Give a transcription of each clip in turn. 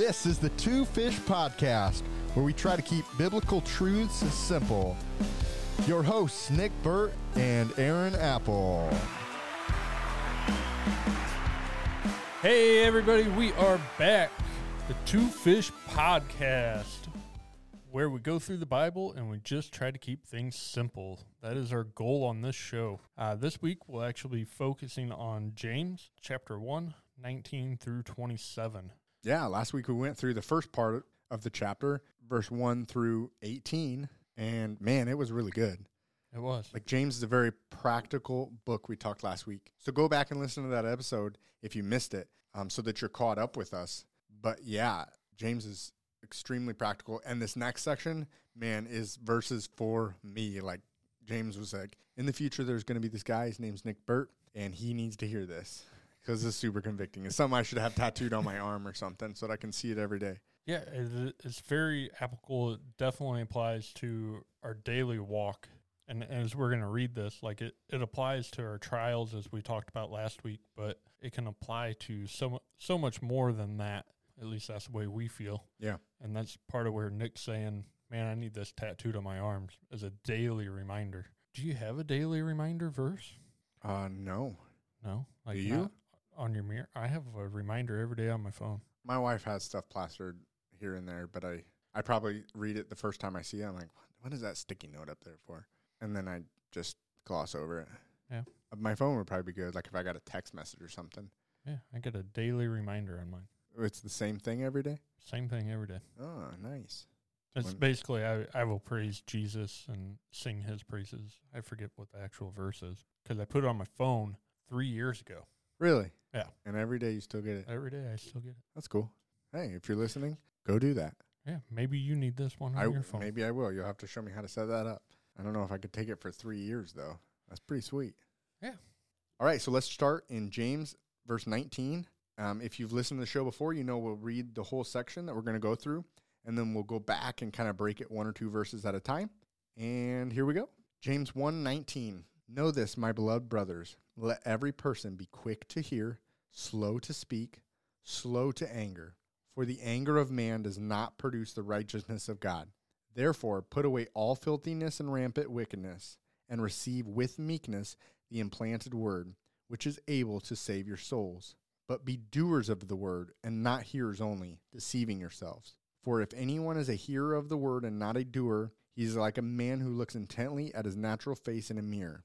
This is the Two Fish Podcast, where we try to keep biblical truths simple. Your hosts, Nick Burt and Aaron Apple. Hey, everybody, we are back. The Two Fish Podcast, where we go through the Bible and we just try to keep things simple. That is our goal on this show. Uh, this week, we'll actually be focusing on James chapter 1, 19 through 27. Yeah, last week we went through the first part of the chapter, verse 1 through 18, and man, it was really good. It was. Like James is a very practical book we talked last week. So go back and listen to that episode if you missed it, um, so that you're caught up with us. But yeah, James is extremely practical. And this next section, man, is verses for me. Like James was like, in the future, there's going to be this guy. His name's Nick Burt, and he needs to hear this because it's super convicting. It's something I should have tattooed on my arm or something so that I can see it every day. Yeah, it's very applicable. It definitely applies to our daily walk. And as we're going to read this, like it, it applies to our trials as we talked about last week, but it can apply to so, so much more than that. At least that's the way we feel. Yeah. And that's part of where Nick's saying, man, I need this tattooed on my arms as a daily reminder. Do you have a daily reminder verse? Uh, no. No. Like Do you? not On your mirror? I have a reminder every day on my phone. My wife has stuff plastered here and there, but I, I probably read it the first time I see it. I'm like, what, is that sticky note up there for? And then I just gloss over it. Yeah. Uh, My phone would probably be good, like if I got a text message or something. Yeah, I get a daily reminder on mine. It's the same thing every day. Same thing every day. Oh, nice. It's When- basically I, I will praise Jesus and sing his praises. I forget what the actual verse is because I put it on my phone three years ago. Really? Yeah. And every day you still get it. Every day I still get it. That's cool. Hey, if you're listening, go do that. Yeah, maybe you need this one on I your phone. maybe I will. You'll have to show me how to set that up. I don't know if I could take it for three years though. That's pretty sweet. Yeah. All right, so let's start in James verse 19. Um, if you've listened to the show before, you know we'll read the whole section that we're going to go through, and then we'll go back and kind of break it one or two verses at a time. And here we go. James 1 19. Know this, my beloved brothers. Let every person be quick to hear, slow to speak, slow to anger. For the anger of man does not produce the righteousness of God. Therefore, put away all filthiness and rampant wickedness, and receive with meekness the implanted word, which is able to save your souls. But be doers of the word, and not hearers only, deceiving yourselves. For if anyone is a hearer of the word and not a doer, he is like a man who looks intently at his natural face in a mirror.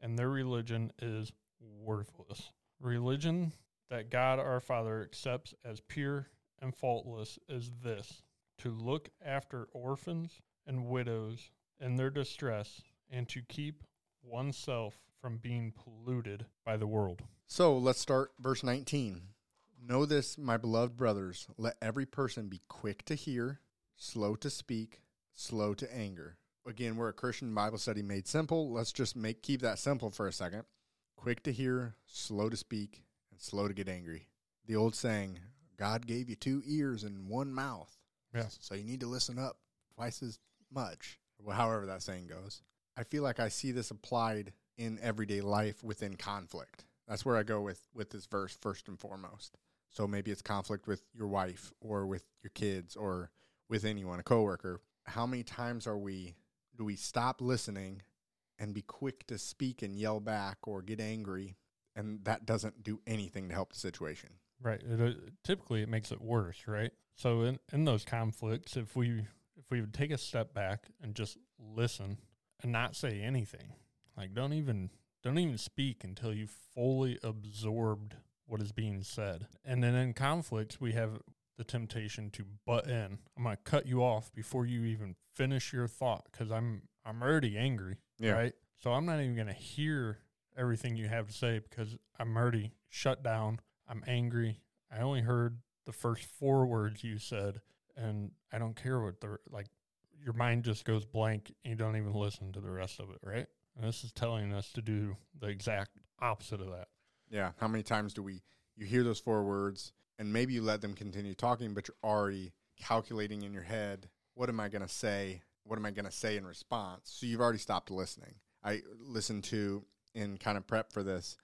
and their religion is worthless. Religion that God our Father accepts as pure and faultless is this to look after orphans and widows in their distress, and to keep oneself from being polluted by the world. So let's start verse 19. Know this, my beloved brothers, let every person be quick to hear, slow to speak, slow to anger. Again, we're a Christian Bible study made simple. Let's just make keep that simple for a second. Quick to hear, slow to speak, and slow to get angry. The old saying, God gave you two ears and one mouth. Yeah. So you need to listen up twice as much. Well, however that saying goes. I feel like I see this applied in everyday life within conflict. That's where I go with with this verse first and foremost. So maybe it's conflict with your wife or with your kids or with anyone, a coworker. How many times are we do we stop listening and be quick to speak and yell back or get angry and that doesn't do anything to help the situation. Right. It, uh, typically, it makes it worse, right? So in, in those conflicts, if we if we would take a step back and just listen and not say anything, like don't even don't even speak until you fully absorbed what is being said. And then in conflicts, we have the temptation to butt in. I'm going to cut you off before you even finish your thought because I'm I'm already angry, Yeah. right? So I'm not even going to hear everything you have to say because I'm already shut down. I'm angry. I only heard the first four words you said, and I don't care what the like. Your mind just goes blank. And you don't even listen to the rest of it, right? And this is telling us to do the exact opposite of that. Yeah. How many times do we you hear those four words and maybe you let them continue talking, but you're already calculating in your head, what am I going to say? What am I going to say in response? So you've already stopped listening. I listened to in kind of prep for this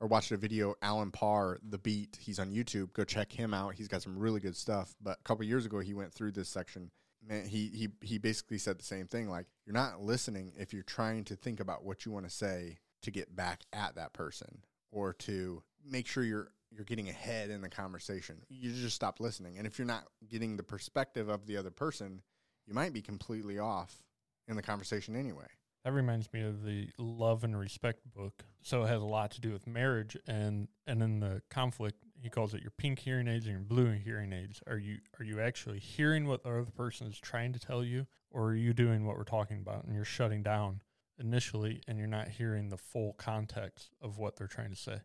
or watched a video, Allen Parr, The Beat. He's on YouTube. Go check him out. He's got some really good stuff. But a couple years ago, he went through this section. Man, he, he, he basically said the same thing. Like, you're not listening if you're trying to think about what you want to say to get back at that person or to make sure you're you're getting ahead in the conversation. You just stop listening. And if you're not getting the perspective of the other person, you might be completely off in the conversation anyway. That reminds me of the Love and Respect book. So it has a lot to do with marriage and and in the conflict he calls it your pink hearing aids and your blue hearing aids. Are you are you actually hearing what the other person is trying to tell you or are you doing what we're talking about and you're shutting down initially and you're not hearing the full context of what they're trying to say?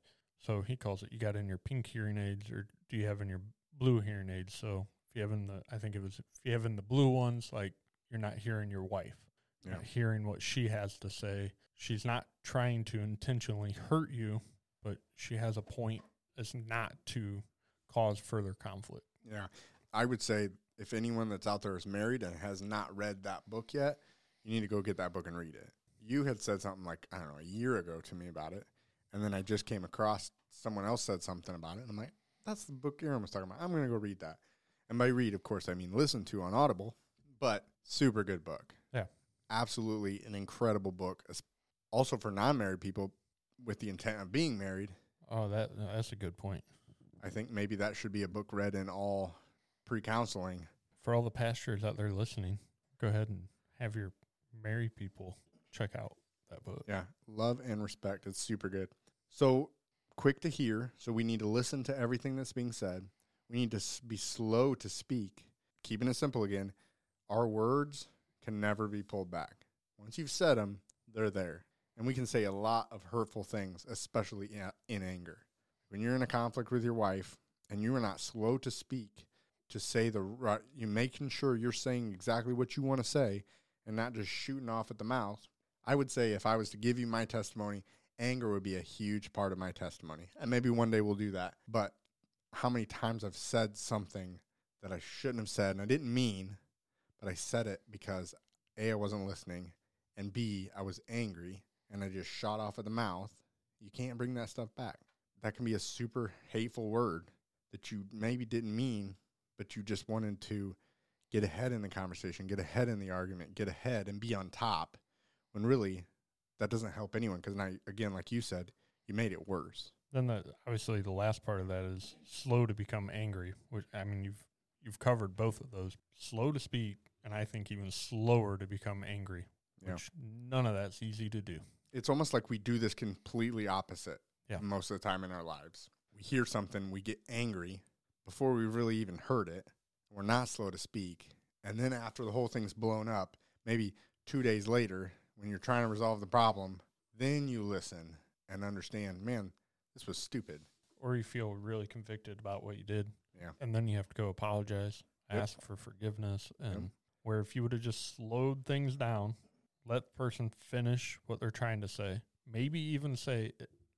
So he calls it you got in your pink hearing aids or do you have in your blue hearing aids? So if you have in the I think it was if you have in the blue ones like you're not hearing your wife Yeah. Not hearing what she has to say. She's not trying to intentionally hurt you, but she has a point as not to cause further conflict. Yeah. I would say if anyone that's out there is married and has not read that book yet, you need to go get that book and read it. You had said something like, I don't know, a year ago to me about it. And then I just came across someone else said something about it. And I'm like, that's the book Aaron was talking about. I'm going to go read that. And by read, of course, I mean listen to on Audible, but super good book. Yeah. Absolutely an incredible book. Also for non married people with the intent of being married, Oh, that that's a good point. I think maybe that should be a book read in all pre counseling. For all the pastors out there listening, go ahead and have your married people check out that book. Yeah, love and respect. It's super good. So quick to hear. So we need to listen to everything that's being said. We need to be slow to speak. Keeping it simple again. Our words can never be pulled back. Once you've said them, they're there. And we can say a lot of hurtful things, especially in, in anger. When you're in a conflict with your wife and you are not slow to speak, to say the right, you making sure you're saying exactly what you want to say and not just shooting off at the mouth. I would say if I was to give you my testimony, anger would be a huge part of my testimony. And maybe one day we'll do that. But how many times I've said something that I shouldn't have said and I didn't mean, but I said it because A, I wasn't listening, and B, I was angry and I just shot off at the mouth. You can't bring that stuff back. That can be a super hateful word that you maybe didn't mean, but you just wanted to get ahead in the conversation, get ahead in the argument, get ahead and be on top when really that doesn't help anyone because now again like you said you made it worse Then the obviously the last part of that is slow to become angry, which I mean you've you've covered both of those. Slow to speak and I think even slower to become angry. Yeah. Which none of that's easy to do. it's almost like we do this completely opposite Yeah. most of the time in our lives we hear something we get angry before we really even heard it we're not slow to speak and then after the whole thing's blown up maybe two days later when you're trying to resolve the problem then you listen and understand man this was stupid Or you feel really convicted about what you did. Yeah. And then you have to go apologize, Yep. ask for forgiveness and where if you would have just slowed things down, let the person finish what they're trying to say, maybe even say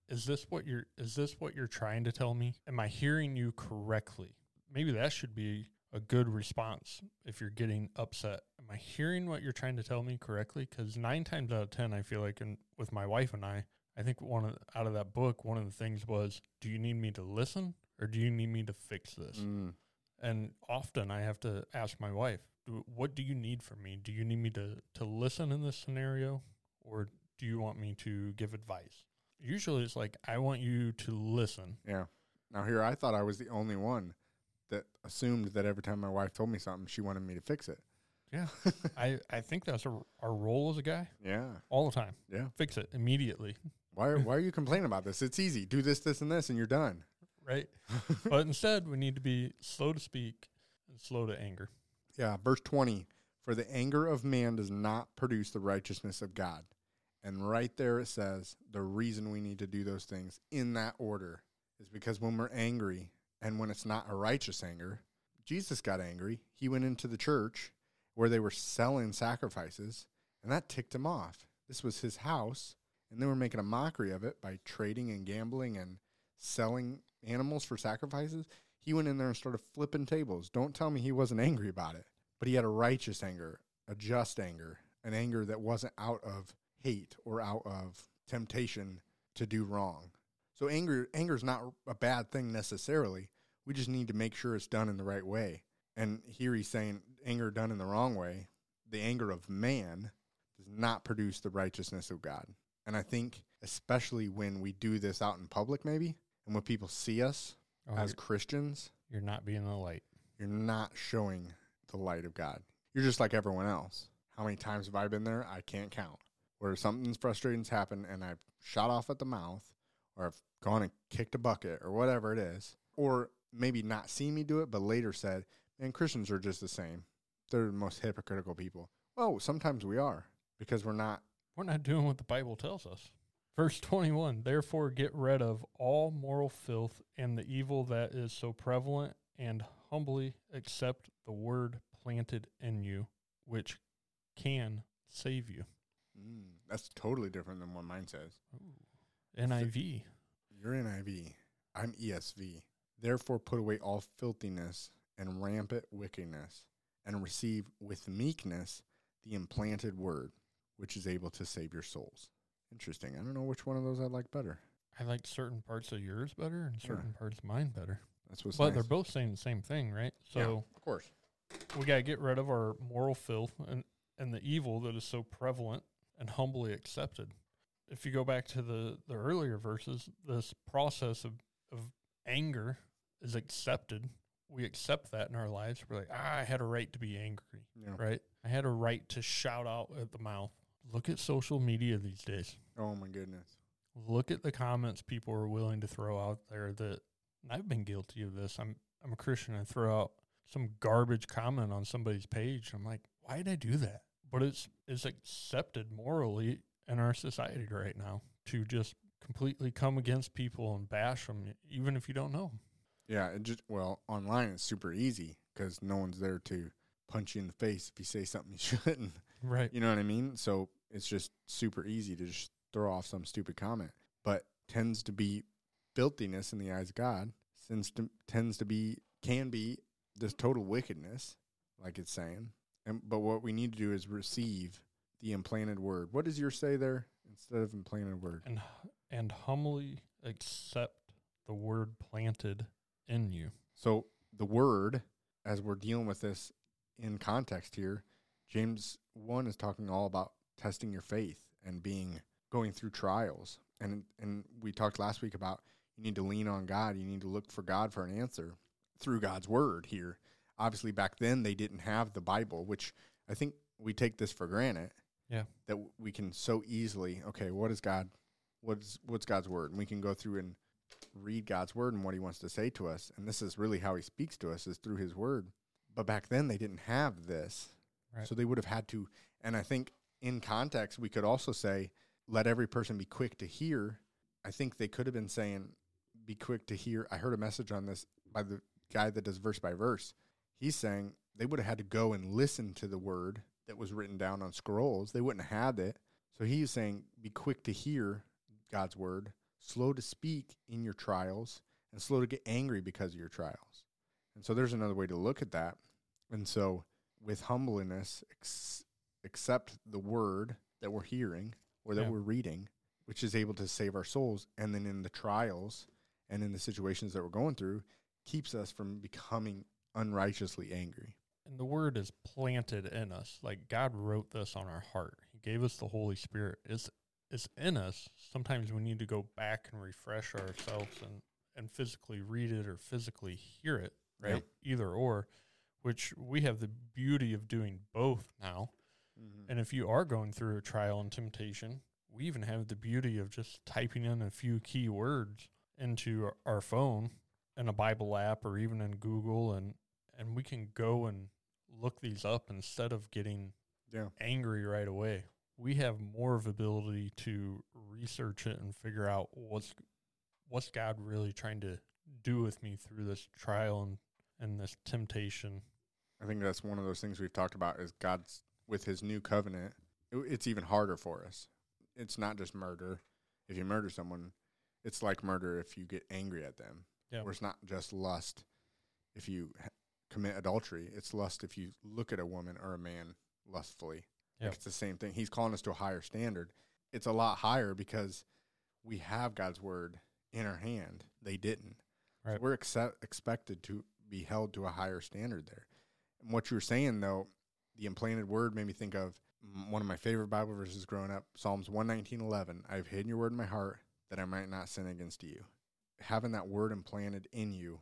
is this what you're is this what you're trying to tell me? Am I hearing you correctly? Maybe that should be a good response if you're getting upset. Am I hearing what you're trying to tell me correctly? Because nine times out of ten, I feel like, and with my wife and I, I think one of out of that book, one of the things was, do you need me to listen or do you need me to fix this? Mm, And often I have to ask my wife, "Do- what do you need from me? Do you need me to, to listen in this scenario or do you want me to give advice? Usually it's like, I want you to listen. yeah now here i thought i was the only one that assumed that every time my wife told me something she wanted me to fix it Yeah. I, I think that's our, our role as a guy yeah all the time. yeah Fix it immediately. Why are, why are you complaining about this? It's easy. Do this, this, and this, and you're done. Right. but instead, we need to be slow to speak and slow to anger. Yeah. Verse 20 For the anger of man does not produce the righteousness of God. And right there it says the reason we need to do those things in that order is because when we're angry and when it's not a righteous anger, Jesus got angry. He went into the church where they were selling sacrifices, and that ticked him off. This was his house, and they were making a mockery of it by trading and gambling and selling animals for sacrifices. He went in there and started flipping tables. Don't tell me he wasn't angry about it, but he had a righteous anger, a just anger, an anger that wasn't out of hate or out of temptation to do wrong. So anger anger is not a bad thing necessarily. We just need to make sure it's done in the right way. And here he's saying anger done in the wrong way, the anger of man does not produce the righteousness of God. And I think especially when we do this out in public maybe and when people see us Oh, as you're, Christians, you're not being the light. you're not showing the light of God. You're just like everyone else. How many times have I been there? I can't count. Where something's frustrating's happened and I've shot off at the mouth or I've gone and kicked a bucket or whatever it is. Or maybe not seen me do it, but later said, man, Christians are just the same. They're the most hypocritical people. Well, sometimes we are because we're not. We're not doing what the Bible tells us. Verse 21 Therefore, get rid of all moral filth and the evil that is so prevalent, and humbly accept the word planted in you, which can save you. Mm, that's totally different than what mine says. NIV. You're NIV. I'm ESV. Therefore, put away all filthiness and rampant wickedness, and receive with meekness the implanted word, which is able to save your souls. Interesting. I don't know which one of those I like better. I like certain parts of yours better and Yeah. certain parts of mine better. That's what's but nice. they're both saying the same thing, right? Yeah, So of course. we got to get rid of our moral filth and, and the evil that is so prevalent and humbly accepted. If you go back to the, the earlier verses, this process of, of anger is accepted. We accept that in our lives. We're like, ah, I had a right to be angry, Yeah. right? I had a right to shout out at the mouth. Look at social media these days. Oh my goodness. Look at the comments people are willing to throw out there that I've been guilty of this. I'm I'm a Christian. I throw out some garbage comment on somebody's page. I'm like, why did I do that? But it's it's accepted morally in our society right now to just completely come against people and bash them, even if you don't know. Yeah, it just well, online it's super easy because no one's there to punch you in the face if you say something you shouldn't. Right. You know what I mean? So it's just super easy to just throw off some stupid comment, but tends to be filthiness in the eyes of God. Since to, tends to be can be this total wickedness, like it's saying. And but what we need to do is receive the implanted word. What does yours say there instead of implanted word? And and humbly accept the word planted in you. So the word, as we're dealing with this in context here, James one is talking all about testing your faith and being going through trials. And and we talked last week about you need to lean on God. You need to look for God for an answer through God's word here. Obviously back then they didn't have the Bible, which I think we take this for granted. Yeah. That we can so easily, okay, what is God what's what's God's word? And we can go through and read God's word and what he wants to say to us. And this is really how he speaks to us is through his word. But back then they didn't have this. Right. So they would have had to and I think in context we could also say let every person be quick to hear. I think they could have been saying be quick to hear. I heard a message on this by the guy that does verse by verse. He's saying they would have had to go and listen to the word that was written down on scrolls. They wouldn't have had it. So he's saying be quick to hear God's word, slow to speak in your trials, and slow to get angry because of your trials. And so there's another way to look at that. And so with humbleness, ex- accept the word that we're hearing or that Yeah. we're reading, which is able to save our souls. And then in the trials and in the situations that we're going through, keeps us from becoming unrighteously angry. And the word is planted in us. Like God wrote this on our heart. He gave us the Holy Spirit. It's it's in us. Sometimes we need to go back and refresh ourselves and, and physically read it or physically hear it, right? Yep. Either or, which we have the beauty of doing both now. Mm-hmm. And if you are going through a trial and temptation, we even have the beauty of just typing in a few key words into our, our phone in a Bible app or even in Google and and we can go and look these up instead of getting Yeah. angry right away. We have more of ability to research it and figure out what's what's God really trying to do with me through this trial and and this temptation. I think that's one of those things we've talked about is God's with his new covenant. it- It's even harder for us. It's not just murder. If you murder someone, it's like murder if you get angry at them. Yeah. Or it's not just lust if you commit adultery. It's lust if you look at a woman or a man lustfully. Yeah. Like it's the same thing. He's calling us to a higher standard. It's a lot higher because we have God's word in our hand. They didn't. So we're accept, expected to be held to a higher standard there. And what you were saying, though, the implanted word made me think of one of my favorite Bible verses growing up Psalms 119:11. I've hidden your word in my heart that I might not sin against you. Having that word implanted in you,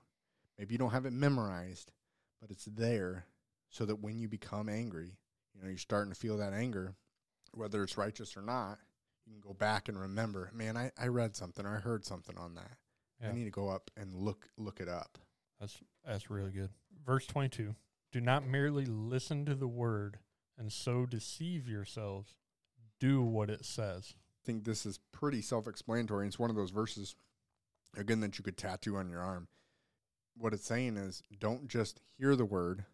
maybe you don't have it memorized, but it's there so that when you become angry, you know, you're starting to feel that anger, whether it's righteous or not, you can go back and remember, man, I, I read something or I heard something on that. Yeah. I need to go up and look look it up. That's that's really good. Verse 22. Do not merely listen to the word and so deceive yourselves. Do what it says. I think this is pretty self-explanatory. It's one of those verses again that you could tattoo on your arm. What it's saying is don't just hear the word,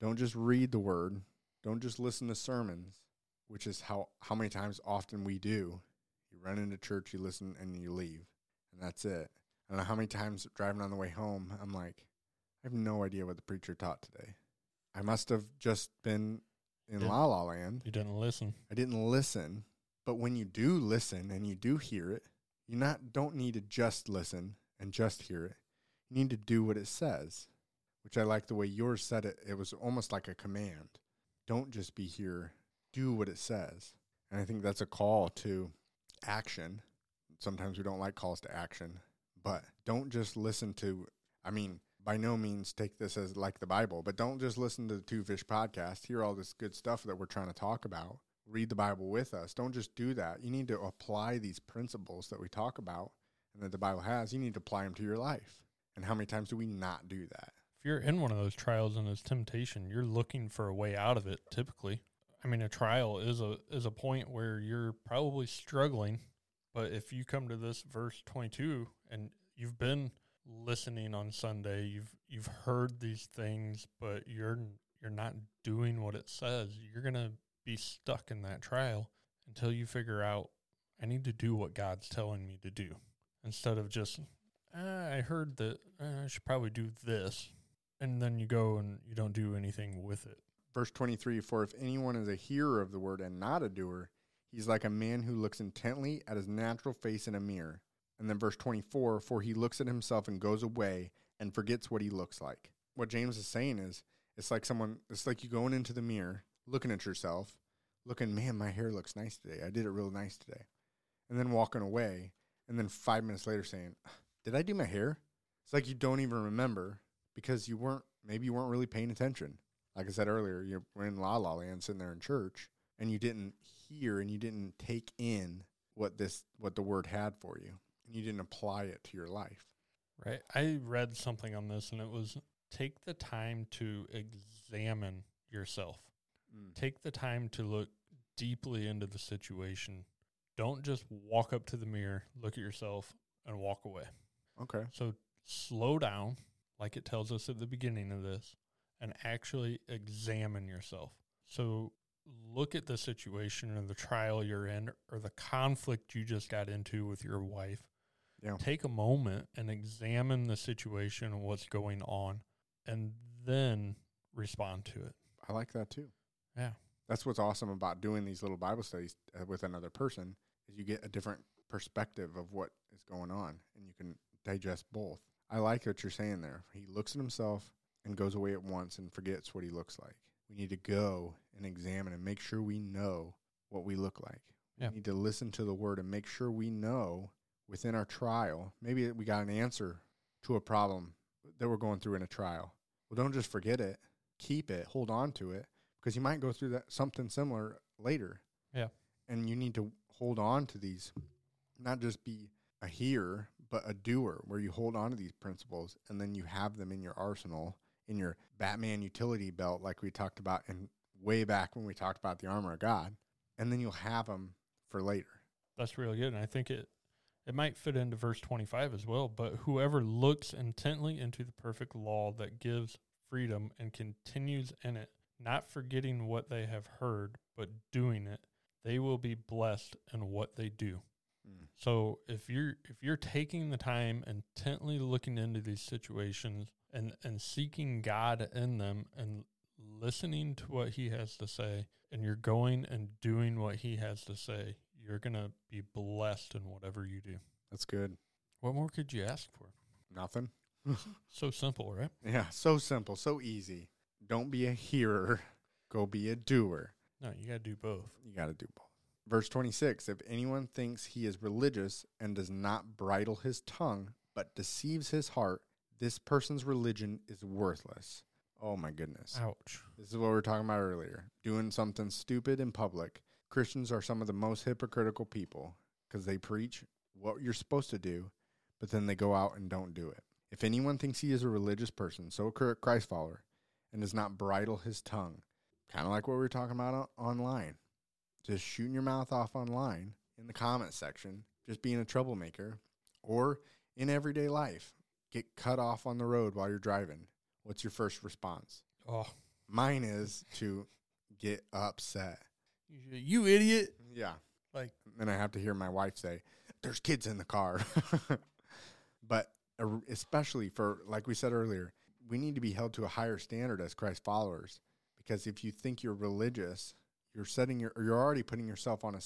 don't just read the word, don't just listen to sermons, which is how how many times often we do. You run into church, you listen and you leave. And that's it. I don't know how many times driving on the way home, I'm like, I have no idea what the preacher taught today. I must have just been in. La La Land. You didn't listen. I didn't listen. But when you do listen and you do hear it, you not don't need to just listen and just hear it. You need to do what it says. Which I like the way yours said it. It was almost like a command. Don't just be here. Do what it says. And I think that's a call to action. Sometimes we don't like calls to action, but don't just listen to I mean, by no means take this as like the Bible, but don't just listen to the Two Fish podcast, hear all this good stuff that we're trying to talk about. Read the Bible with us. Don't just do that. You need to apply these principles that we talk about and that the Bible has. You need to apply them to your life. And how many times do we not do that? If you're in one of those trials and this temptation, you're looking for a way out of it typically. I mean, a trial is a is a point where you're probably struggling, but if you come to this verse 22 and you've been listening on Sunday, you've you've heard these things, but you're you're not doing what it says, you're going to be stuck in that trial until you figure out I need to do what God's telling me to do instead of just "Ah, I heard that uh, I should probably do this and then you go and you don't do anything with it. Verse 23 For if anyone is a hearer of the word and not a doer, he's like a man who looks intently at his natural face in a mirror. And then verse 24 For he looks at himself and goes away and forgets what he looks like. What James is saying is, it's like someone, it's like you going into the mirror, looking at yourself, looking, man, my hair looks nice today. I did it real nice today. And then walking away. And then five minutes later saying, Did I do my hair? It's like you don't even remember because you weren't, maybe you weren't really paying attention like I said earlier, you were in La La Land sitting there in church and you didn't hear and you didn't take in what this what the word had for you. And you didn't apply it to your life. Right. I read something on this and it was take the time to examine yourself. Mm. Take the time to look deeply into the situation. Don't just walk up to the mirror, look at yourself, and walk away. Okay. So slow down, like it tells us at the beginning of this, and actually examine yourself. So look at the situation or the trial you're in or the conflict you just got into with your wife. Yeah. Take a moment and examine the situation and what's going on and then respond to it. I like that too. Yeah. That's what's awesome about doing these little Bible studies uh, with another person is you get a different perspective of what is going on and you can digest both. I like what you're saying there. He looks at himself and goes away at once and forgets what he looks like. We need to go and examine and make sure we know what we look like. Yeah. We need to listen to the word and make sure we know within our trial. Maybe we got an answer to a problem that we're going through in a trial. Well, don't just forget it. Keep it. Hold on to it because you might go through that something similar later. Yeah. And you need to hold on to these, not just be a hearer, but a doer, where you hold on to these principles and then you have them in your arsenal, in your Batman utility belt, like we talked about in way back when we talked about the armor of God, and then you'll have them for later. That's really good. And I think it it might fit into verse 25 as well, but whoever looks intently into the perfect law that gives freedom and continues in it, not forgetting what they have heard, but doing it, they will be blessed in what they do. So if you're if you're taking the time intently looking into these situations and and seeking God in them and listening to what he has to say and you're going and doing what he has to say, you're going to be blessed in whatever you do. That's good. What more could you ask for? Nothing. So simple, right? Yeah, so simple, so easy. Don't be a hearer, go be a doer. No, you got to do both. You got to do both. Verse 26 If anyone thinks he is religious and does not bridle his tongue, but deceives his heart, this person's religion is worthless. Oh my goodness. Ouch. This is what we were talking about earlier. Doing something stupid in public. Christians are some of the most hypocritical people because they preach what you're supposed to do, but then they go out and don't do it. If anyone thinks he is a religious person, so a Christ follower, and does not bridle his tongue, kind of like what we were talking about online, just shooting your mouth off online in the comment section, just being a troublemaker, or in everyday life, get cut off on the road while you're driving. What's your first response? Oh, Mine is to get upset. you, you idiot. Yeah. Like, And I have to hear my wife say, There's kids in the car. but especially for, like we said earlier, we need to be held to a higher standard as Christ followers. Because if you think you're religious, you're setting your, you're already putting yourself on a,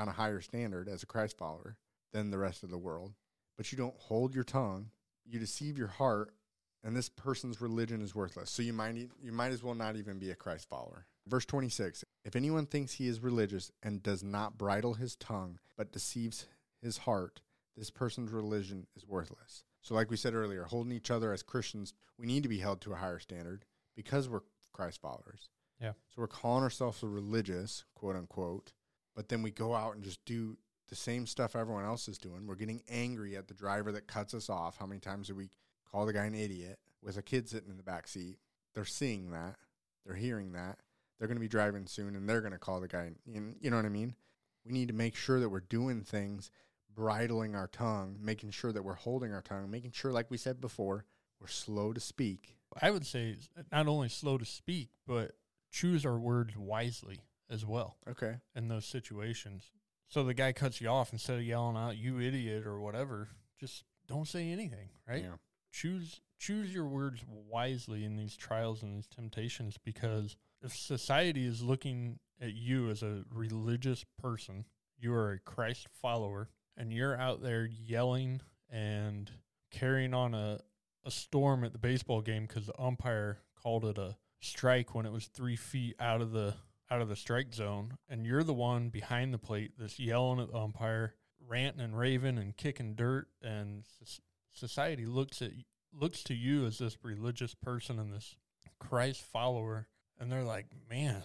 on a higher standard as a Christ follower than the rest of the world. But you don't hold your tongue, you deceive your heart, and this person's religion is worthless. So you might you might as well not even be a Christ follower. Verse 26. If anyone thinks he is religious and does not bridle his tongue but deceives his heart, this person's religion is worthless. So like we said earlier, holding each other as Christians, we need to be held to a higher standard because we're Christ followers. Yeah. So we're calling ourselves a religious, quote unquote, but then we go out and just do the same stuff everyone else is doing. We're getting angry at the driver that cuts us off. How many times do we call the guy an idiot with a kid sitting in the back seat? They're seeing that. They're hearing that. They're going to be driving soon and they're going to call the guy. You you know what I mean? We need to make sure that we're doing things, bridling our tongue, making sure that we're holding our tongue, making sure, like we said before, we're slow to speak. I would say not only slow to speak, but choose our words wisely as well Okay. in those situations. So the guy cuts you off instead of yelling out "you idiot" or whatever. Just don't say anything, right? Yeah. Choose choose your words wisely in these trials and these temptations because if society is looking at you as a religious person, you are a Christ follower, and you're out there yelling and carrying on a, a storm at the baseball game because the umpire called it a strike when it was three feet out of the out of the strike zone, and you're the one behind the plate that's yelling at the umpire, ranting and raving and kicking dirt, and society looks at looks to you as this religious person and this Christ follower, and they're like, "Man,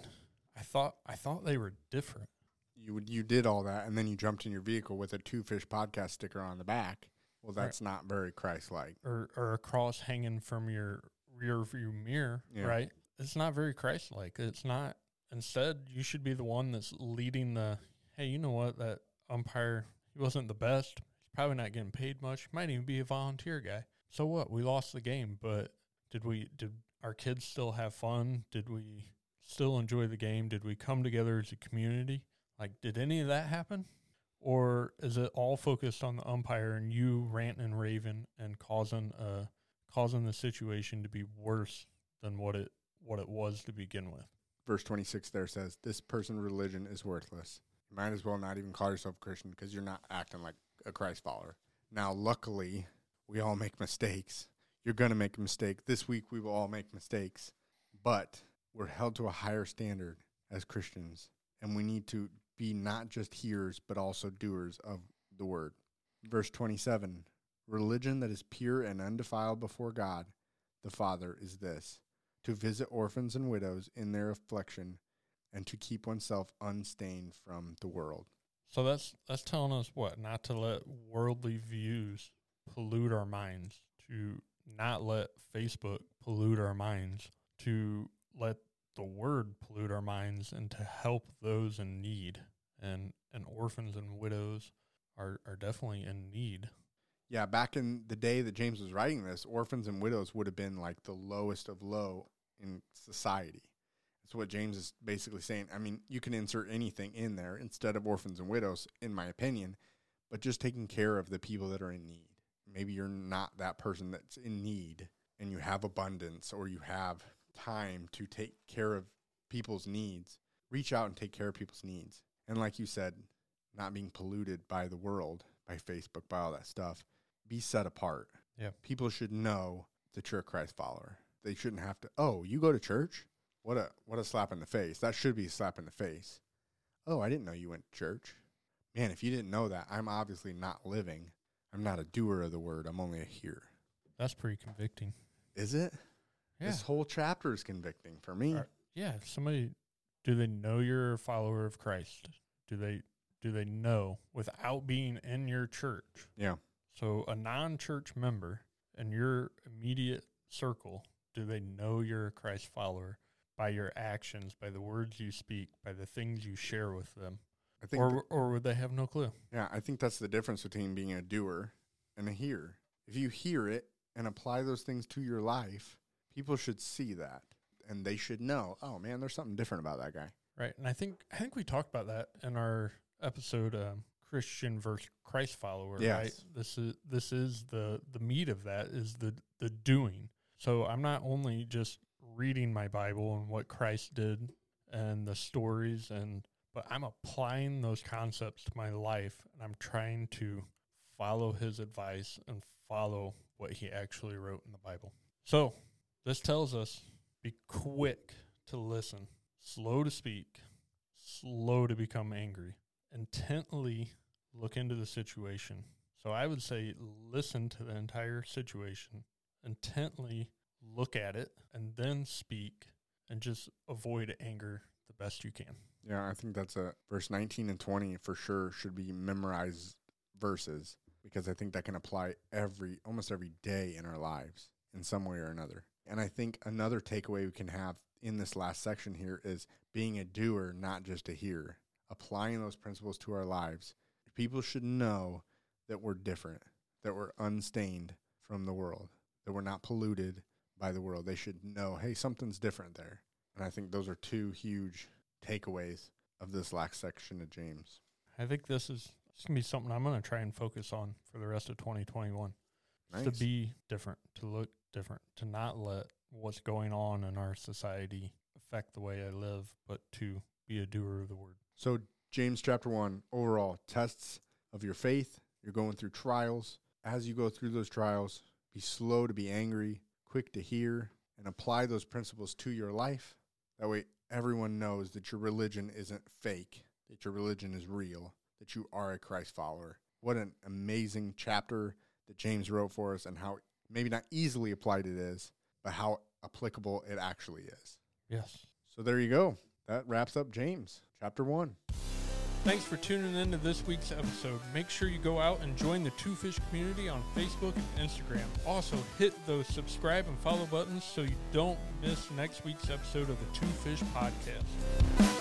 I thought I thought they were different." You would you did all that and then you jumped in your vehicle with a two fish podcast sticker on the back. Well, Right. that's not very Christ like. or or a cross hanging from your rear view mirror, Yeah. right? It's not very Christ like. It's not. Instead, you should be the one that's leading the. Hey, you know what? That umpire, he wasn't the best. He's probably not getting paid much. Might even be a volunteer guy. So what? We lost the game, but did we? Did our kids still have fun? Did we still enjoy the game? Did we come together as a community? Like, did any of that happen? or is it all focused on the umpire and you ranting and raving and causing uh causing the situation to be worse than what it what it was to begin with? Verse 26 there says, This person religion is worthless. You might as well not even call yourself a Christian because you're not acting like a Christ follower. Now, luckily, we all make mistakes. You're going to make a mistake. This week, we will all make mistakes, but we're held to a higher standard as Christians, and we need to be not just hearers, but also doers of the word. Verse 27 Religion that is pure and undefiled before God, the Father, is this to visit orphans and widows in their affliction, and to keep oneself unstained from the world. So that's that's telling us what not to let worldly views pollute our minds, to not let Facebook pollute our minds, to let the word pollute our minds, and to help those in need and and orphans and widows are, are definitely in need. Yeah, back in the day that James was writing this, orphans and widows would have been like the lowest of low in society. That's what James is basically saying. I mean, you can insert anything in there instead of orphans and widows, in my opinion, but just taking care of the people that are in need. Maybe you're not that person that's in need and you have abundance or you have time to take care of people's needs. Reach out and take care of people's needs. And like you said, not being polluted by the world, by Facebook, by all that stuff. Be set apart. Yeah. People should know that you're a Christ follower. They shouldn't have to, oh, you go to church? What a what a slap in the face. That should be a slap in the face. Oh, I didn't know you went to church. Man, if you didn't know that, I'm obviously not living. I'm not a doer of the word. I'm only a hearer. That's pretty convicting. Is it? Yeah. This whole chapter is convicting for me. Yeah. Somebody, do they know you're a follower of Christ? Do they, do they know without being in your church? Yeah. So a non-church member in your immediate circle, do they know you're a Christ follower by your actions, by the words you speak, by the things you share with them, I think or or would they have no clue? Yeah, I think that's the difference between being a doer and a hearer. If you hear it and apply those things to your life, people should see that and they should know, oh man, there's something different about that guy. Right. And I think I think we talked about that in our episode um, Christian versus Christ follower, right? This is this is the the meat of that is the the doing. So I'm not only just reading my Bible and what Christ did and the stories and but I'm applying those concepts to my life and I'm trying to follow his advice and follow what he actually wrote in the Bible. So, this tells us be quick to listen, slow to speak, slow to become angry, intently look into the situation. So I would say listen to the entire situation, intently look at it, and then speak, and just avoid anger the best you can. Yeah, I think that's a verse 19 and 20 for sure should be memorized verses because I think that can apply every almost every day in our lives in some way or another. And I think another takeaway we can have in this last section here is being a doer, not just a hearer. Applying those principles to our lives. People should know that we're different, that we're unstained from the world, that we're not polluted by the world. They should know, hey, something's different there. And I think those are two huge takeaways of this last section of James. I think this is it's gonna be something I'm gonna try and focus on for the rest of 2021. Nice. To be different, to look different, to not let what's going on in our society affect the way I live, but to be a doer of the word. So, James chapter 1, overall tests of your faith. You're going through trials. As you go through those trials, be slow to be angry, quick to hear, and apply those principles to your life. That way, everyone knows that your religion isn't fake, that your religion is real, that you are a Christ follower. What an amazing chapter that James wrote for us, and how maybe not easily applied it is, but how applicable it actually is. Yes. So, there you go. That wraps up James chapter 1. Thanks for tuning in to this week's episode. Make sure you go out and join the Two Fish community on Facebook and Instagram. Also, hit those subscribe and follow buttons so you don't miss next week's episode of the Two Fish podcast.